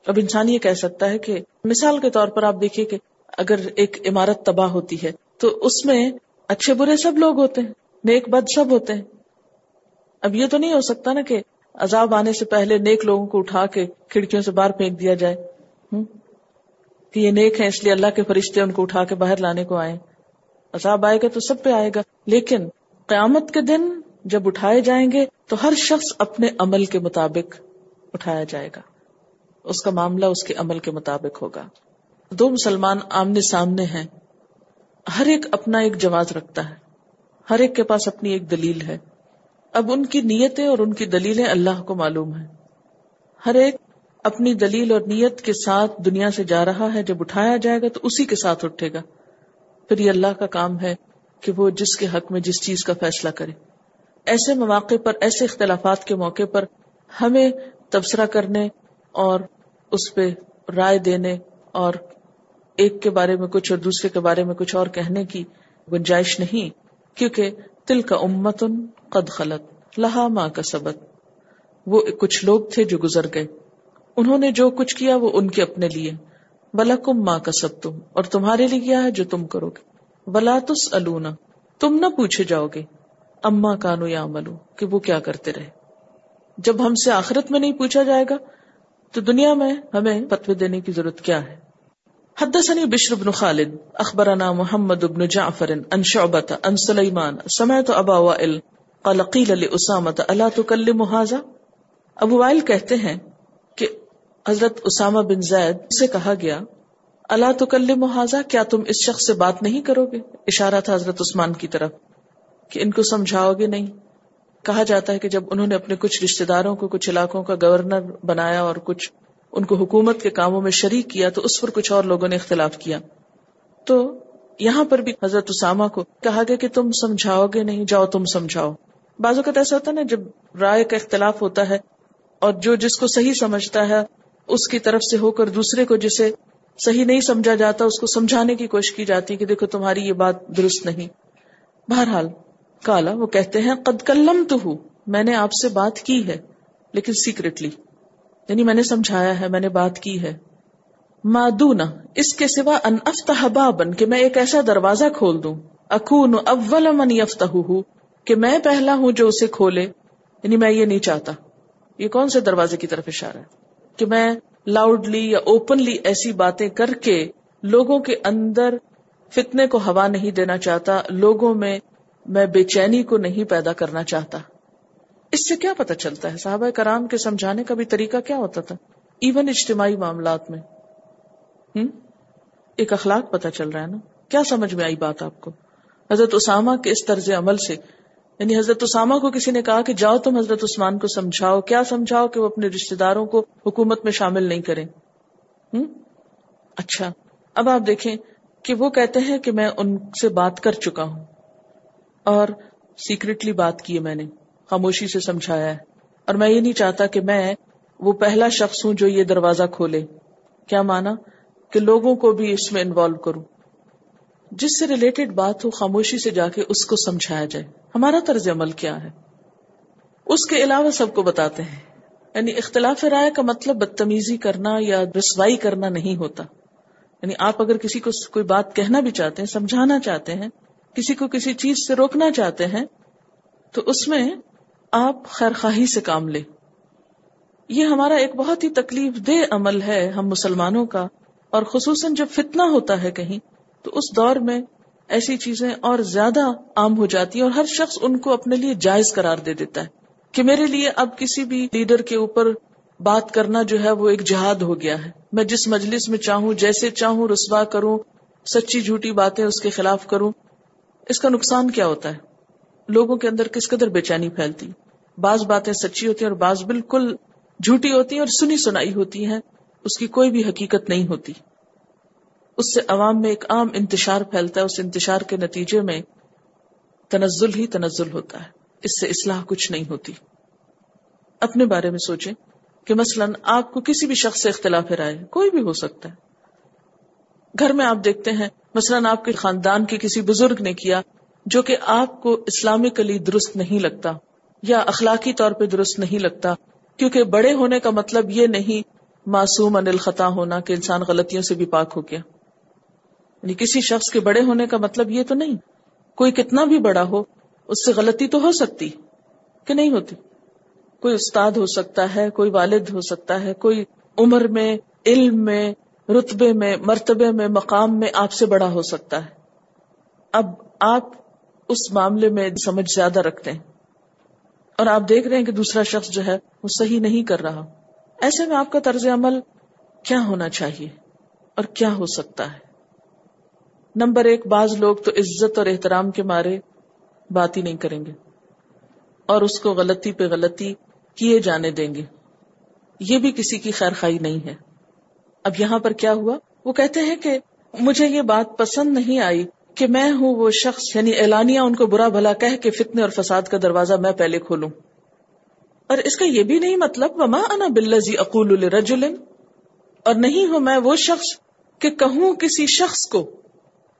اب انسان یہ کہہ سکتا ہے کہ مثال کے طور پر آپ دیکھیے کہ اگر ایک عمارت تباہ ہوتی ہے، تو اس میں اچھے برے سب لوگ ہوتے ہیں، نیک بد سب ہوتے ہیں۔ اب یہ تو نہیں ہو سکتا نا کہ عذاب آنے سے پہلے نیک لوگوں کو اٹھا کے کھڑکیوں سے باہر پھینک دیا جائے۔ کہ یہ نیک ہے اس لیے اللہ کے فرشتے ان کو اٹھا کے باہر لانے کو آئے۔ عذاب آئے گا تو سب پہ آئے گا۔ لیکن قیامت کے دن جب اٹھائے جائیں گے، تو ہر شخص اپنے عمل کے مطابق اٹھایا جائے گا۔ اس کا معاملہ اس کے عمل کے مطابق ہوگا۔ دو مسلمان آمنے سامنے ہیں۔ ہر ایک اپنا ایک جواز رکھتا ہے۔ ہر ایک کے پاس اپنی ایک دلیل ہے۔ اب ان کی نیتیں اور ان کی دلیلیں اللہ کو معلوم ہے ہر ایک اپنی دلیل اور نیت کے ساتھ دنیا سے جا رہا ہے۔ جب اٹھایا جائے گا تو اسی کے ساتھ اٹھے گا۔ پھر یہ اللہ کا کام ہے کہ وہ جس کے حق میں جس چیز کا فیصلہ کرے۔ ایسے مواقع پر، ایسے اختلافات کے موقع پر ہمیں تبصرہ کرنے اور اس پہ رائے دینے اور ایک کے بارے میں کچھ اور دوسرے کے بارے میں کچھ اور کہنے کی گنجائش نہیں، کیونکہ تل کا امتن قد خلط لہا ماں کا سبق وہ کچھ لوگ تھے جو گزر گئے۔ انہوں نے جو کچھ کیا وہ ان کے اپنے لیے۔ بلا کم ماں کا سب تم اور تمہارے لیے کیا ہے جو تم کرو گے۔ بلا تس النا تم نہ پوچھے جاؤ گے۔ اما کانو یا ملو کہ وہ کیا کرتے رہے۔ جب ہم سے آخرت میں نہیں پوچھا جائے گا، تو دنیا میں ہمیں فتوی دینے کی ضرورت کیا ہے؟ حدثني بشر بن خالد اخبرنا محمد بن جعفر ان شعبة ان سليمان، سمعت ابا وائل، قال قيل لاسامه الا تكلم هذا؟ ابو وائل کہتے ہیں کہ حضرت اسامہ بن زید سے کہا گیا اللہ تکلم هذا؟ کیا تم اس شخص سے بات نہیں کرو گے؟ اشارہ تھا حضرت عثمان کی طرف کہ ان کو سمجھاؤ گے نہیں۔ کہا جاتا ہے کہ جب انہوں نے اپنے کچھ رشتے داروں کو، کچھ علاقوں کا گورنر بنایا اور کچھ ان کو حکومت کے کاموں میں شریک کیا تو اس پر کچھ اور لوگوں نے اختلاف کیا۔ تو یہاں پر بھی حضرت اسامہ کو کہا گیا کہ تم سمجھاؤ گے نہیں، جاؤ تم سمجھاؤ۔ بعض اوقات ایسا ہوتا ہے نا، جب رائے کا اختلاف ہوتا ہے اور جو جس کو صحیح سمجھتا ہے اس کی طرف سے ہو کر دوسرے کو جسے صحیح نہیں سمجھا جاتا، اس کو سمجھانے کی کوشش کی جاتی کہ دیکھو تمہاری یہ بات درست نہیں۔ بہرحال، کالا وہ کہتے ہیں، قد کلم تو ہوں میں نے آپ سے بات کی ہے، لیکن سیکرٹلی یعنی میں نے سمجھایا ہے، میں نے بات کی ہے۔ مادونا اس کے سوا ان افتح بابن، کہ میں ایک ایسا دروازہ کھول دوں۔ اکون اول من یفتح کہ میں پہلا ہوں جو اسے کھولے۔ یعنی میں یہ نہیں چاہتا۔ یہ کون سے دروازے کی طرف اشارہ ہے؟ کہ میں لاؤڈلی یا اوپنلی ایسی باتیں کر کے لوگوں کے اندر فتنے کو ہوا نہیں دینا چاہتا، لوگوں میں میں بے چینی کو نہیں پیدا کرنا چاہتا۔ اس سے کیا پتا چلتا ہے؟ صحابہ کرام کے سمجھانے کا بھی طریقہ کیا ہوتا تھا؟ ایون اجتماعی معاملات میں۔ ایک اخلاق پتا چل رہا ہے نا؟ کیا سمجھ میں آئی بات آپ کو؟ حضرت اسامہ کے اس طرز عمل سے۔ یعنی حضرت اسامہ کو کسی نے کہا کہ جاؤ تم حضرت عثمان کو سمجھاؤ۔ کیا سمجھاؤ کہ وہ اپنے رشتے داروں کو حکومت میں شامل نہیں کریں؟ ہوں اچھا۔ اب آپ دیکھیں کہ وہ کہتے ہیں کہ میں ان سے بات کر چکا ہوں۔ اور سیکرٹلی بات کی ہے میں نے۔ خاموشی سے سمجھایا ہے۔ اور میں یہ نہیں چاہتا کہ میں وہ پہلا شخص ہوں جو یہ دروازہ کھولے۔ کیا مانا؟ کہ لوگوں کو بھی اس میں انوالو کروں۔ جس سے ریلیٹڈ بات ہو، خاموشی سے جا کے اس کو سمجھایا جائے۔ ہمارا طرز عمل کیا ہے؟ اس کے علاوہ سب کو بتاتے ہیں۔ یعنی اختلاف رائے کا مطلب بدتمیزی کرنا یا رسوائی کرنا نہیں ہوتا۔ یعنی آپ اگر کسی کو کوئی بات کہنا بھی چاہتے ہیں، سمجھانا چاہتے ہیں، کسی کو کسی چیز سے روکنا چاہتے ہیں، تو اس میں آپ خیر خواہی سے کام لیں۔ یہ ہمارا ایک بہت ہی تکلیف دہ عمل ہے ہم مسلمانوں کا، اور خصوصاً جب فتنہ ہوتا ہے کہیں، تو اس دور میں ایسی چیزیں اور زیادہ عام ہو جاتی ہیں اور ہر شخص ان کو اپنے لیے جائز قرار دے دیتا ہے کہ میرے لیے اب کسی بھی لیڈر کے اوپر بات کرنا جو ہے وہ ایک جہاد ہو گیا ہے۔ میں جس مجلس میں چاہوں، جیسے چاہوں، رسوا کروں، سچی جھوٹی باتیں اس کے خلاف کروں، اس کا نقصان کیا ہوتا ہے؟ لوگوں کے اندر کس قدر بے چینی پھیلتی۔ بعض باتیں سچی ہوتی ہیں اور بعض بالکل جھوٹی ہوتی ہیں اور سنی سنائی ہوتی ہیں۔ اس کی کوئی بھی حقیقت نہیں ہوتی۔ اس سے عوام میں ایک عام انتشار پھیلتا ہے، اس انتشار کے نتیجے میں تنزل ہی تنزل ہوتا ہے۔ اس سے اصلاح کچھ نہیں ہوتی۔ اپنے بارے میں سوچیں کہ مثلا آپ کو کسی بھی شخص سے اختلاف رائے کوئی بھی ہو سکتا ہے۔ گھر میں آپ دیکھتے ہیں، مثلا آپ کے خاندان کے کسی بزرگ نے کیا جو کہ آپ کو اسلامکلی درست نہیں لگتا یا اخلاقی طور پہ درست نہیں لگتا، کیونکہ بڑے ہونے کا مطلب یہ نہیں معصوم ان الخطا ہونا کہ انسان غلطیوں سے بھی پاک ہو گیا۔ یعنی کسی شخص کے بڑے ہونے کا مطلب یہ تو نہیں۔ کوئی کتنا بھی بڑا ہو، اس سے غلطی تو ہو سکتی کہ نہیں ہوتی۔ کوئی استاد ہو سکتا ہے، کوئی والد ہو سکتا ہے، کوئی عمر میں، علم میں، رتبے میں، مرتبے میں، مقام میں آپ سے بڑا ہو سکتا ہے۔ اب آپ اس معاملے میں سمجھ زیادہ رکھتے ہیں۔ اور آپ دیکھ رہے ہیں کہ دوسرا شخص جو ہے وہ صحیح نہیں کر رہا۔ ایسے میں آپ کا طرز عمل کیا ہونا چاہیے اور کیا ہو سکتا ہے؟ نمبر ایک، بعض لوگ تو عزت اور احترام کے مارے بات ہی نہیں کریں گے اور اس کو غلطی پہ غلطی کیے جانے دیں گے۔ یہ بھی کسی کی خیر خائی نہیں ہے۔ اب یہاں پر کیا ہوا؟ وہ کہتے ہیں کہ مجھے یہ بات پسند نہیں آئی۔ کہ میں ہوں وہ شخص یعنی اعلانیہ ان کو برا بھلا کہہ کے فتنے اور فساد کا دروازہ میں پہلے کھولوں۔ اور اس کا یہ بھی نہیں مطلب وما انا بلزی اقول الرجل اور نہیں ہوں میں وہ شخص کہ کہوں کسی شخص کو،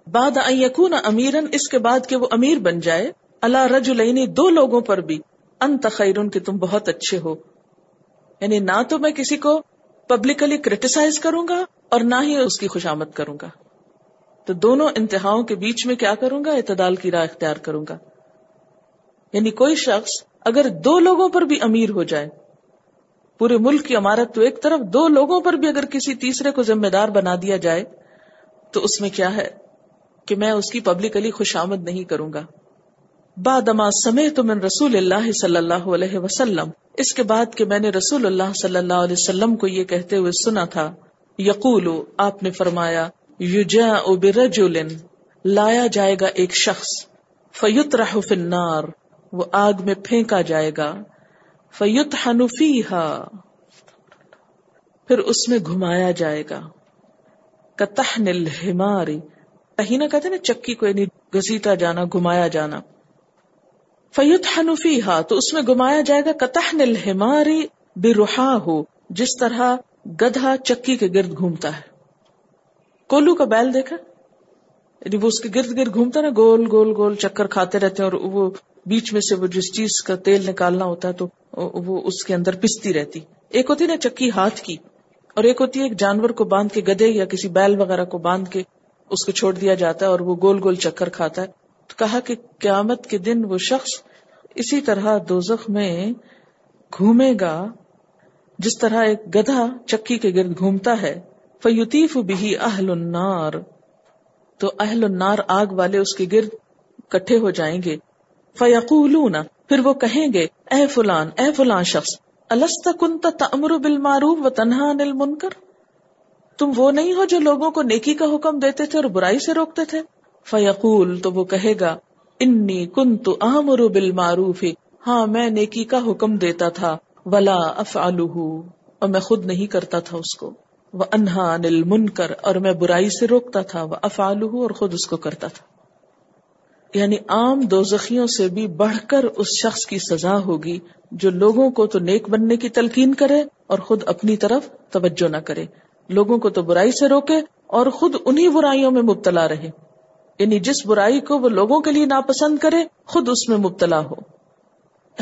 بعد یقون امیرن اس کے بعد کہ وہ امیر بن جائے۔ اللہ رجلینی دو لوگوں پر بھی۔ ان تخیر کہ تم بہت اچھے ہو۔ یعنی نہ تو میں کسی کو پبلکلی کریٹیسائز کروں گا اور نہ ہی اس کی خوشامد کروں گا۔ تو دونوں انتہاؤں کے بیچ میں کیا کروں گا؟ اعتدال کی راہ اختیار کروں گا۔ یعنی کوئی شخص اگر دو لوگوں پر بھی امیر ہو جائے، پورے ملک کی عمارت تو ایک طرف، دو لوگوں پر بھی اگر کسی تیسرے کو ذمہ دار بنا دیا جائے، تو اس میں کیا ہے کہ میں اس کی پبلکلی خوش آمد نہیں کروں گا۔ بادما سمے تو من رسول اللہ صلی اللہ علیہ وسلم، اس کے بعد کہ میں نے رسول اللہ صلی اللہ علیہ وسلم کو یہ کہتے ہوئے سنا تھا یقول آپ نے فرمایا برجل لایا جائے گا ایک شخص فیت النار، وہ آگ میں پھینکا جائے گا فیت حنفی پھر اس میں گھمایا جائے گا کتح نل ہماری نہ کہتے نا چکی کو یعنی گسیتا جانا، گھمایا جانا۔ فیت حنفی تو اس میں گھمایا جائے گا کتح نل ہماری بے روحا ہو جس طرح گدھا چکی کے گرد گھومتا ہے۔ کولو کا بیل دیکھا؟ یعنی وہ اس کے گرد گرد گھومتا نا گول گول گول چکر کھاتے رہتے ہیں اور وہ بیچ میں سے وہ جس چیز کا تیل نکالنا ہوتا ہے تو وہ اس کے اندر پستی رہتی۔ ایک ہوتی نا چکی ہاتھ کی، اور ایک ہوتی ہے ایک جانور کو باندھ کے گدے یا کسی بیل وغیرہ کو باندھ کے اس کو چھوڑ دیا جاتا ہے اور وہ گول گول چکر کھاتا ہے۔ تو کہا کہ قیامت کے دن وہ شخص اسی طرح دوزخ میں گھومے گا، جس طرح ایک گدھا چکی کے گرد گھومتا ہے۔ فیوتیف بھی اہل النار، تو اہل النار آگ والے اس کے گرد کٹھے ہو جائیں گے۔ فیقولون، پھر وہ کہیں گے، اے فلان اے فلان شخص الست کنت تأمر بالمعروف و تنہا انل منکر تم وہ نہیں ہو جو لوگوں کو نیکی کا حکم دیتے تھے اور برائی سے روکتے تھے؟ فیقول، تو وہ کہے گا، انی کنت آمر بالمعروف ہاں میں نیکی کا حکم دیتا تھا، ولا افعلہ اور میں خود نہیں کرتا تھا اس کو۔ وہ انہا انل منکر اور میں برائی سے روکتا تھا وہ افعلہ اور خود اس کو کرتا تھا۔ یعنی عام دو زخیوں سے بھی بڑھ کر اس شخص کی سزا ہوگی جو لوگوں کو تو نیک بننے کی تلقین کرے اور خود اپنی طرف توجہ نہ کرے۔ لوگوں کو تو برائی سے روکے اور خود انہی برائیوں میں مبتلا رہے۔ یعنی جس برائی کو وہ لوگوں کے لیے ناپسند کرے، خود اس میں مبتلا ہو۔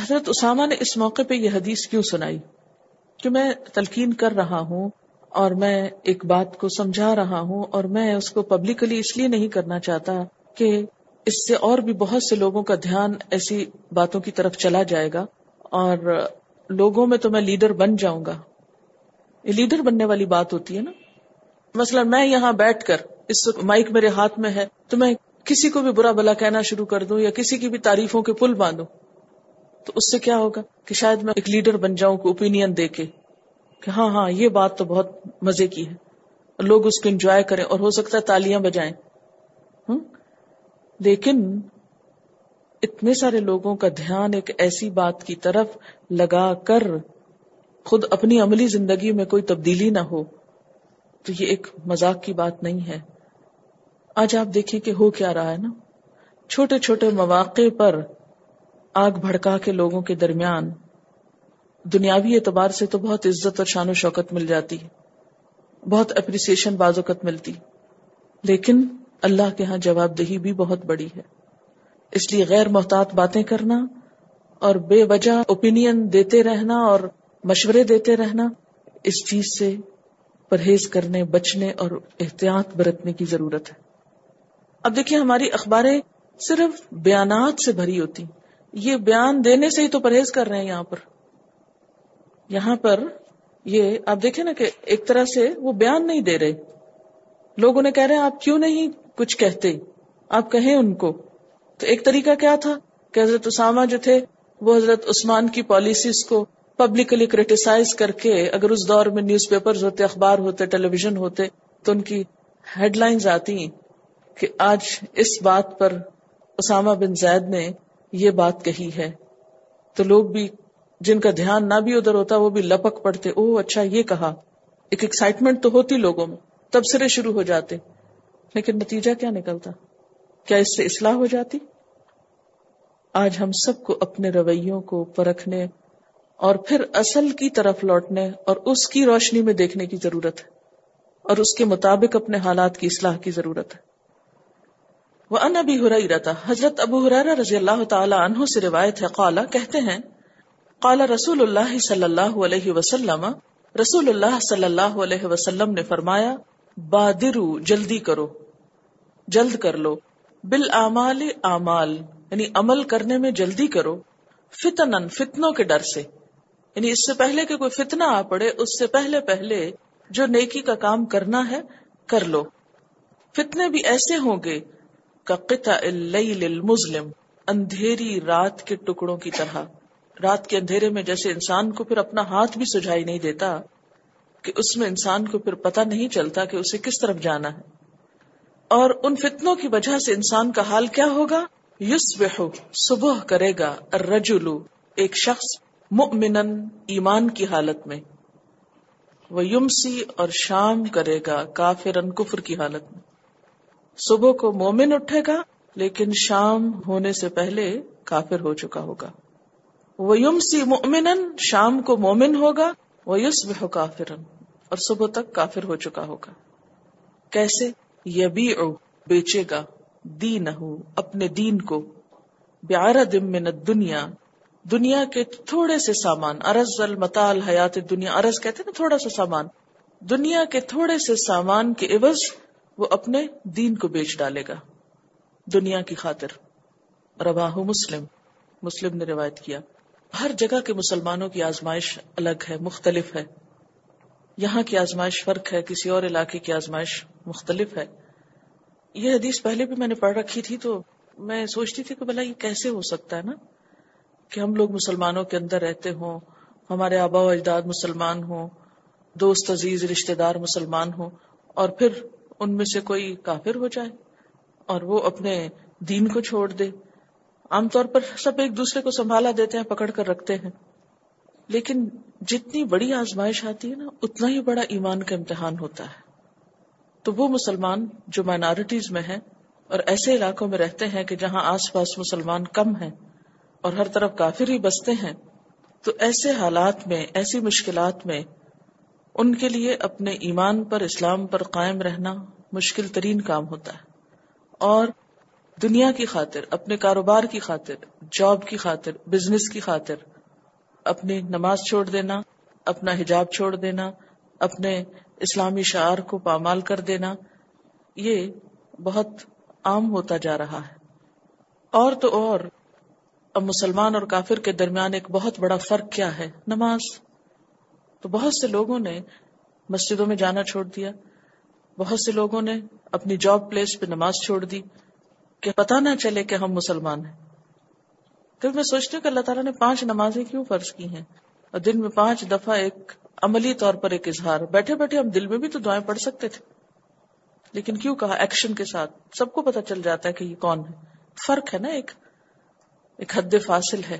حضرت اسامہ نے اس موقع پہ یہ حدیث کیوں سنائی؟ کہ میں تلقین کر رہا ہوں اور میں ایک بات کو سمجھا رہا ہوں اور میں اس کو پبلکلی اس لیے نہیں کرنا چاہتا کہ اس سے اور بھی بہت سے لوگوں کا دھیان ایسی باتوں کی طرف چلا جائے گا اور لوگوں میں تو میں لیڈر بن جاؤں گا۔ یہ لیڈر بننے والی بات ہوتی ہے نا۔ مثلا میں یہاں بیٹھ کر اس مائک میرے ہاتھ میں ہے تو میں کسی کو بھی برا بلا کہنا شروع کر دوں یا کسی کی بھی تعریفوں کے پل باندھوں تو اس سے کیا ہوگا کہ شاید میں ایک لیڈر بن جاؤں کو اوپینین دے کے۔ کہ ہاں ہاں یہ بات تو بہت مزے کی ہے۔ لوگ اس کو انجوائے کریں اور ہو سکتا ہے تالیاں بجائیں۔ لیکن اتنے سارے لوگوں کا دھیان ایک ایسی بات کی طرف لگا کر خود اپنی عملی زندگی میں کوئی تبدیلی نہ ہو، تو یہ ایک مزاق کی بات نہیں ہے۔ آج آپ دیکھیں کہ ہو کیا رہا ہے نا۔ چھوٹے چھوٹے مواقع پر آگ بھڑکا کے لوگوں کے درمیان دنیاوی اعتبار سے تو بہت عزت اور شان و شوکت مل جاتی بہت اپریسیشن بعض بازوقت ملتی۔ لیکن اللہ کے ہاں جواب دہی بھی بہت بڑی ہے۔ اس لیے غیر محتاط باتیں کرنا اور بے وجہ اوپینین دیتے رہنا اور مشورے دیتے رہنا اس چیز سے پرہیز کرنے، بچنے اور احتیاط برتنے کی ضرورت ہے۔ اب دیکھیے ہماری اخباریں صرف بیانات سے بھری ہوتی۔ یہ بیان دینے سے ہی تو پرہیز کر رہے ہیں یہاں پر۔ یہاں پر یہ آپ دیکھیں نا کہ ایک طرح سے وہ بیان نہیں دے رہے۔ لوگ انہیں کہہ رہے ہیں، آپ کیوں نہیں کچھ کہتے؟ آپ کہیں ان کو۔ تو ایک طریقہ کیا تھا؟ کہ حضرت اسامہ جو تھے، وہ حضرت عثمان کی پالیسیز کو پبلکلی کریٹیسائز کر کے اگر اس دور میں نیوز پیپر ہوتے، اخبار ہوتے ٹیلی ویژن ہوتے، تو ان کی ہیڈ لائنز آتی کہ آج اس بات پر اسامہ بن زید نے یہ بات کہی ہے۔ تو لوگ بھی جن کا دھیان نہ بھی ادھر ہوتا وہ بھی لپک پڑتے او اچھا یہ کہا۔ ایک ایکسائٹمنٹ تو ہوتی لوگوں میں تبصرے شروع ہو جاتے۔ لیکن نتیجہ کیا نکلتا؟ کیا اس سے اصلاح ہو جاتی؟ آج ہم سب کو اپنے رویوں کو پرکھنے اور پھر اصل کی طرف لوٹنے اور اس کی روشنی میں دیکھنے کی ضرورت ہے۔ اور اس کے مطابق اپنے حالات کی اصلاح کی ضرورت ہے۔ وہ ان ابھی ہو رہی رہتا حضرت ابو حرارا رضی اللہ تعالی عنہ سے روایت ہے، قالا، کہتے ہیں قالا رسول اللہ صلی اللہ علیہ وسلم، رسول اللہ صلی اللہ علیہ وسلم نے فرمایا، بادرو، جلدی کرو، جلد کر لو بال امال امال یعنی عمل کرنے میں جلدی کرو فتن فتنوں کے ڈر سے۔ یعنی اس سے پہلے کہ کوئی فتنہ آ پڑے، اس سے پہلے پہلے جو نیکی کا کام کرنا ہے، کر لو۔ فتنے بھی ایسے ہوں گے المظلم، اندھیری رات کے ٹکڑوں کی طرح۔ رات کے اندھیرے میں جیسے انسان کو پھر اپنا ہاتھ بھی سجائی نہیں دیتا، کہ اس میں انسان کو پھر پتہ نہیں چلتا کہ اسے کس طرف جانا ہے۔ اور ان فتنوں کی وجہ سے انسان کا حال کیا ہوگا؟ یسبح صبح کرے گا الرجل ایک شخص مؤمنن ایمان کی حالت میں۔ وہ یمسی اور شام کرے گا کافرن کفر کی حالت میں۔ صبح کو مومن اٹھے گا، لیکن شام ہونے سے پہلے کافر ہو چکا ہوگا۔ وہ یمسی مومن شام کو مومن ہوگا وہ یس بہ کافرن اور صبح تک کافر ہو چکا ہوگا۔ کیسے؟ یبی بیچے گا دین اپنے دین کو۔ بیارہ دم من دنیا دنیا کے تھوڑے سے سامان ارض المطال، حیات دنیا ارض کہتے نا تھوڑا سا سامان۔ دنیا کے تھوڑے سے سامان کے عوض وہ اپنے دین کو بیچ ڈالے گا۔ دنیا کی خاطر۔ رواہ مسلم۔ مسلم نے روایت کیا۔ ہر جگہ کے مسلمانوں کی آزمائش الگ ہے، مختلف ہے۔ یہاں کی آزمائش فرق ہے، کسی اور علاقے کی آزمائش مختلف ہے۔ یہ حدیث پہلے بھی میں نے پڑھ رکھی تھی تو میں سوچتی تھی کہ بلا یہ کیسے ہو سکتا ہے نا؟ کہ ہم لوگ مسلمانوں کے اندر رہتے ہوں، ہمارے آبا و اجداد مسلمان ہوں، دوست، عزیز رشتے دار مسلمان ہوں، اور پھر ان میں سے کوئی کافر ہو جائے اور وہ اپنے دین کو چھوڑ دے۔ عام طور پر سب ایک دوسرے کو سنبھالا دیتے ہیں، پکڑ کر رکھتے ہیں۔ لیکن جتنی بڑی آزمائش آتی ہے نا، اتنا ہی بڑا ایمان کا امتحان ہوتا ہے۔ تو وہ مسلمان جو مائنارٹیز میں ہیں اور ایسے علاقوں میں رہتے ہیں کہ جہاں آس پاس مسلمان کم ہیں اور ہر طرف کافر ہی بستے ہیں، تو ایسے حالات میں، ایسی مشکلات میں ان کے لیے اپنے ایمان پر، اسلام پر قائم رہنا مشکل ترین کام ہوتا ہے۔ اور دنیا کی خاطر، اپنے کاروبار کی خاطر، جاب کی خاطر، بزنس کی خاطر، اپنی نماز چھوڑ دینا، اپنا حجاب چھوڑ دینا، اپنے اسلامی شعار کو پامال کر دینا، یہ بہت عام ہوتا جا رہا ہے۔ اور تو اور، اب مسلمان اور کافر کے درمیان ایک بہت بڑا فرق کیا ہے؟ نماز۔ تو بہت سے لوگوں نے مسجدوں میں جانا چھوڑ دیا، بہت سے لوگوں نے اپنی جاب پلیس پہ نماز چھوڑ دی کہ پتا نہ چلے کہ ہم مسلمان ہیں۔ پھر میں سوچتی ہوں کہ اللہ تعالیٰ نے پانچ نمازیں کیوں فرض کی ہیں؟ اور دن میں پانچ دفعہ ایک عملی طور پر ایک اظہار۔ بیٹھے بیٹھے ہم دل میں بھی تو دعائیں پڑھ سکتے تھے۔ لیکن کیوں کہا؟ ایکشن کے ساتھ۔ سب کو پتا چل جاتا ہے کہ یہ کون ہے۔ فرق ہے نا ایک۔ ایک حد فاصل ہے۔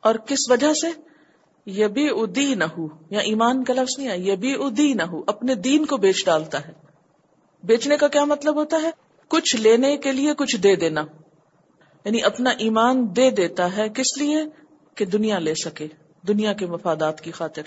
اور کس وجہ سے؟ یہ بھی ادی نہ ہو یا ایمان کا لفظ نہیں ہے یہ بھی ادی نہ ہو اپنے دین کو بیچ ڈالتا ہے۔ بیچنے کا کیا مطلب ہوتا ہے؟ کچھ لینے کے لیے کچھ دے دینا۔ یعنی اپنا ایمان دے دیتا ہے کس لیے؟ کہ دنیا لے سکے، دنیا کے مفادات کی خاطر۔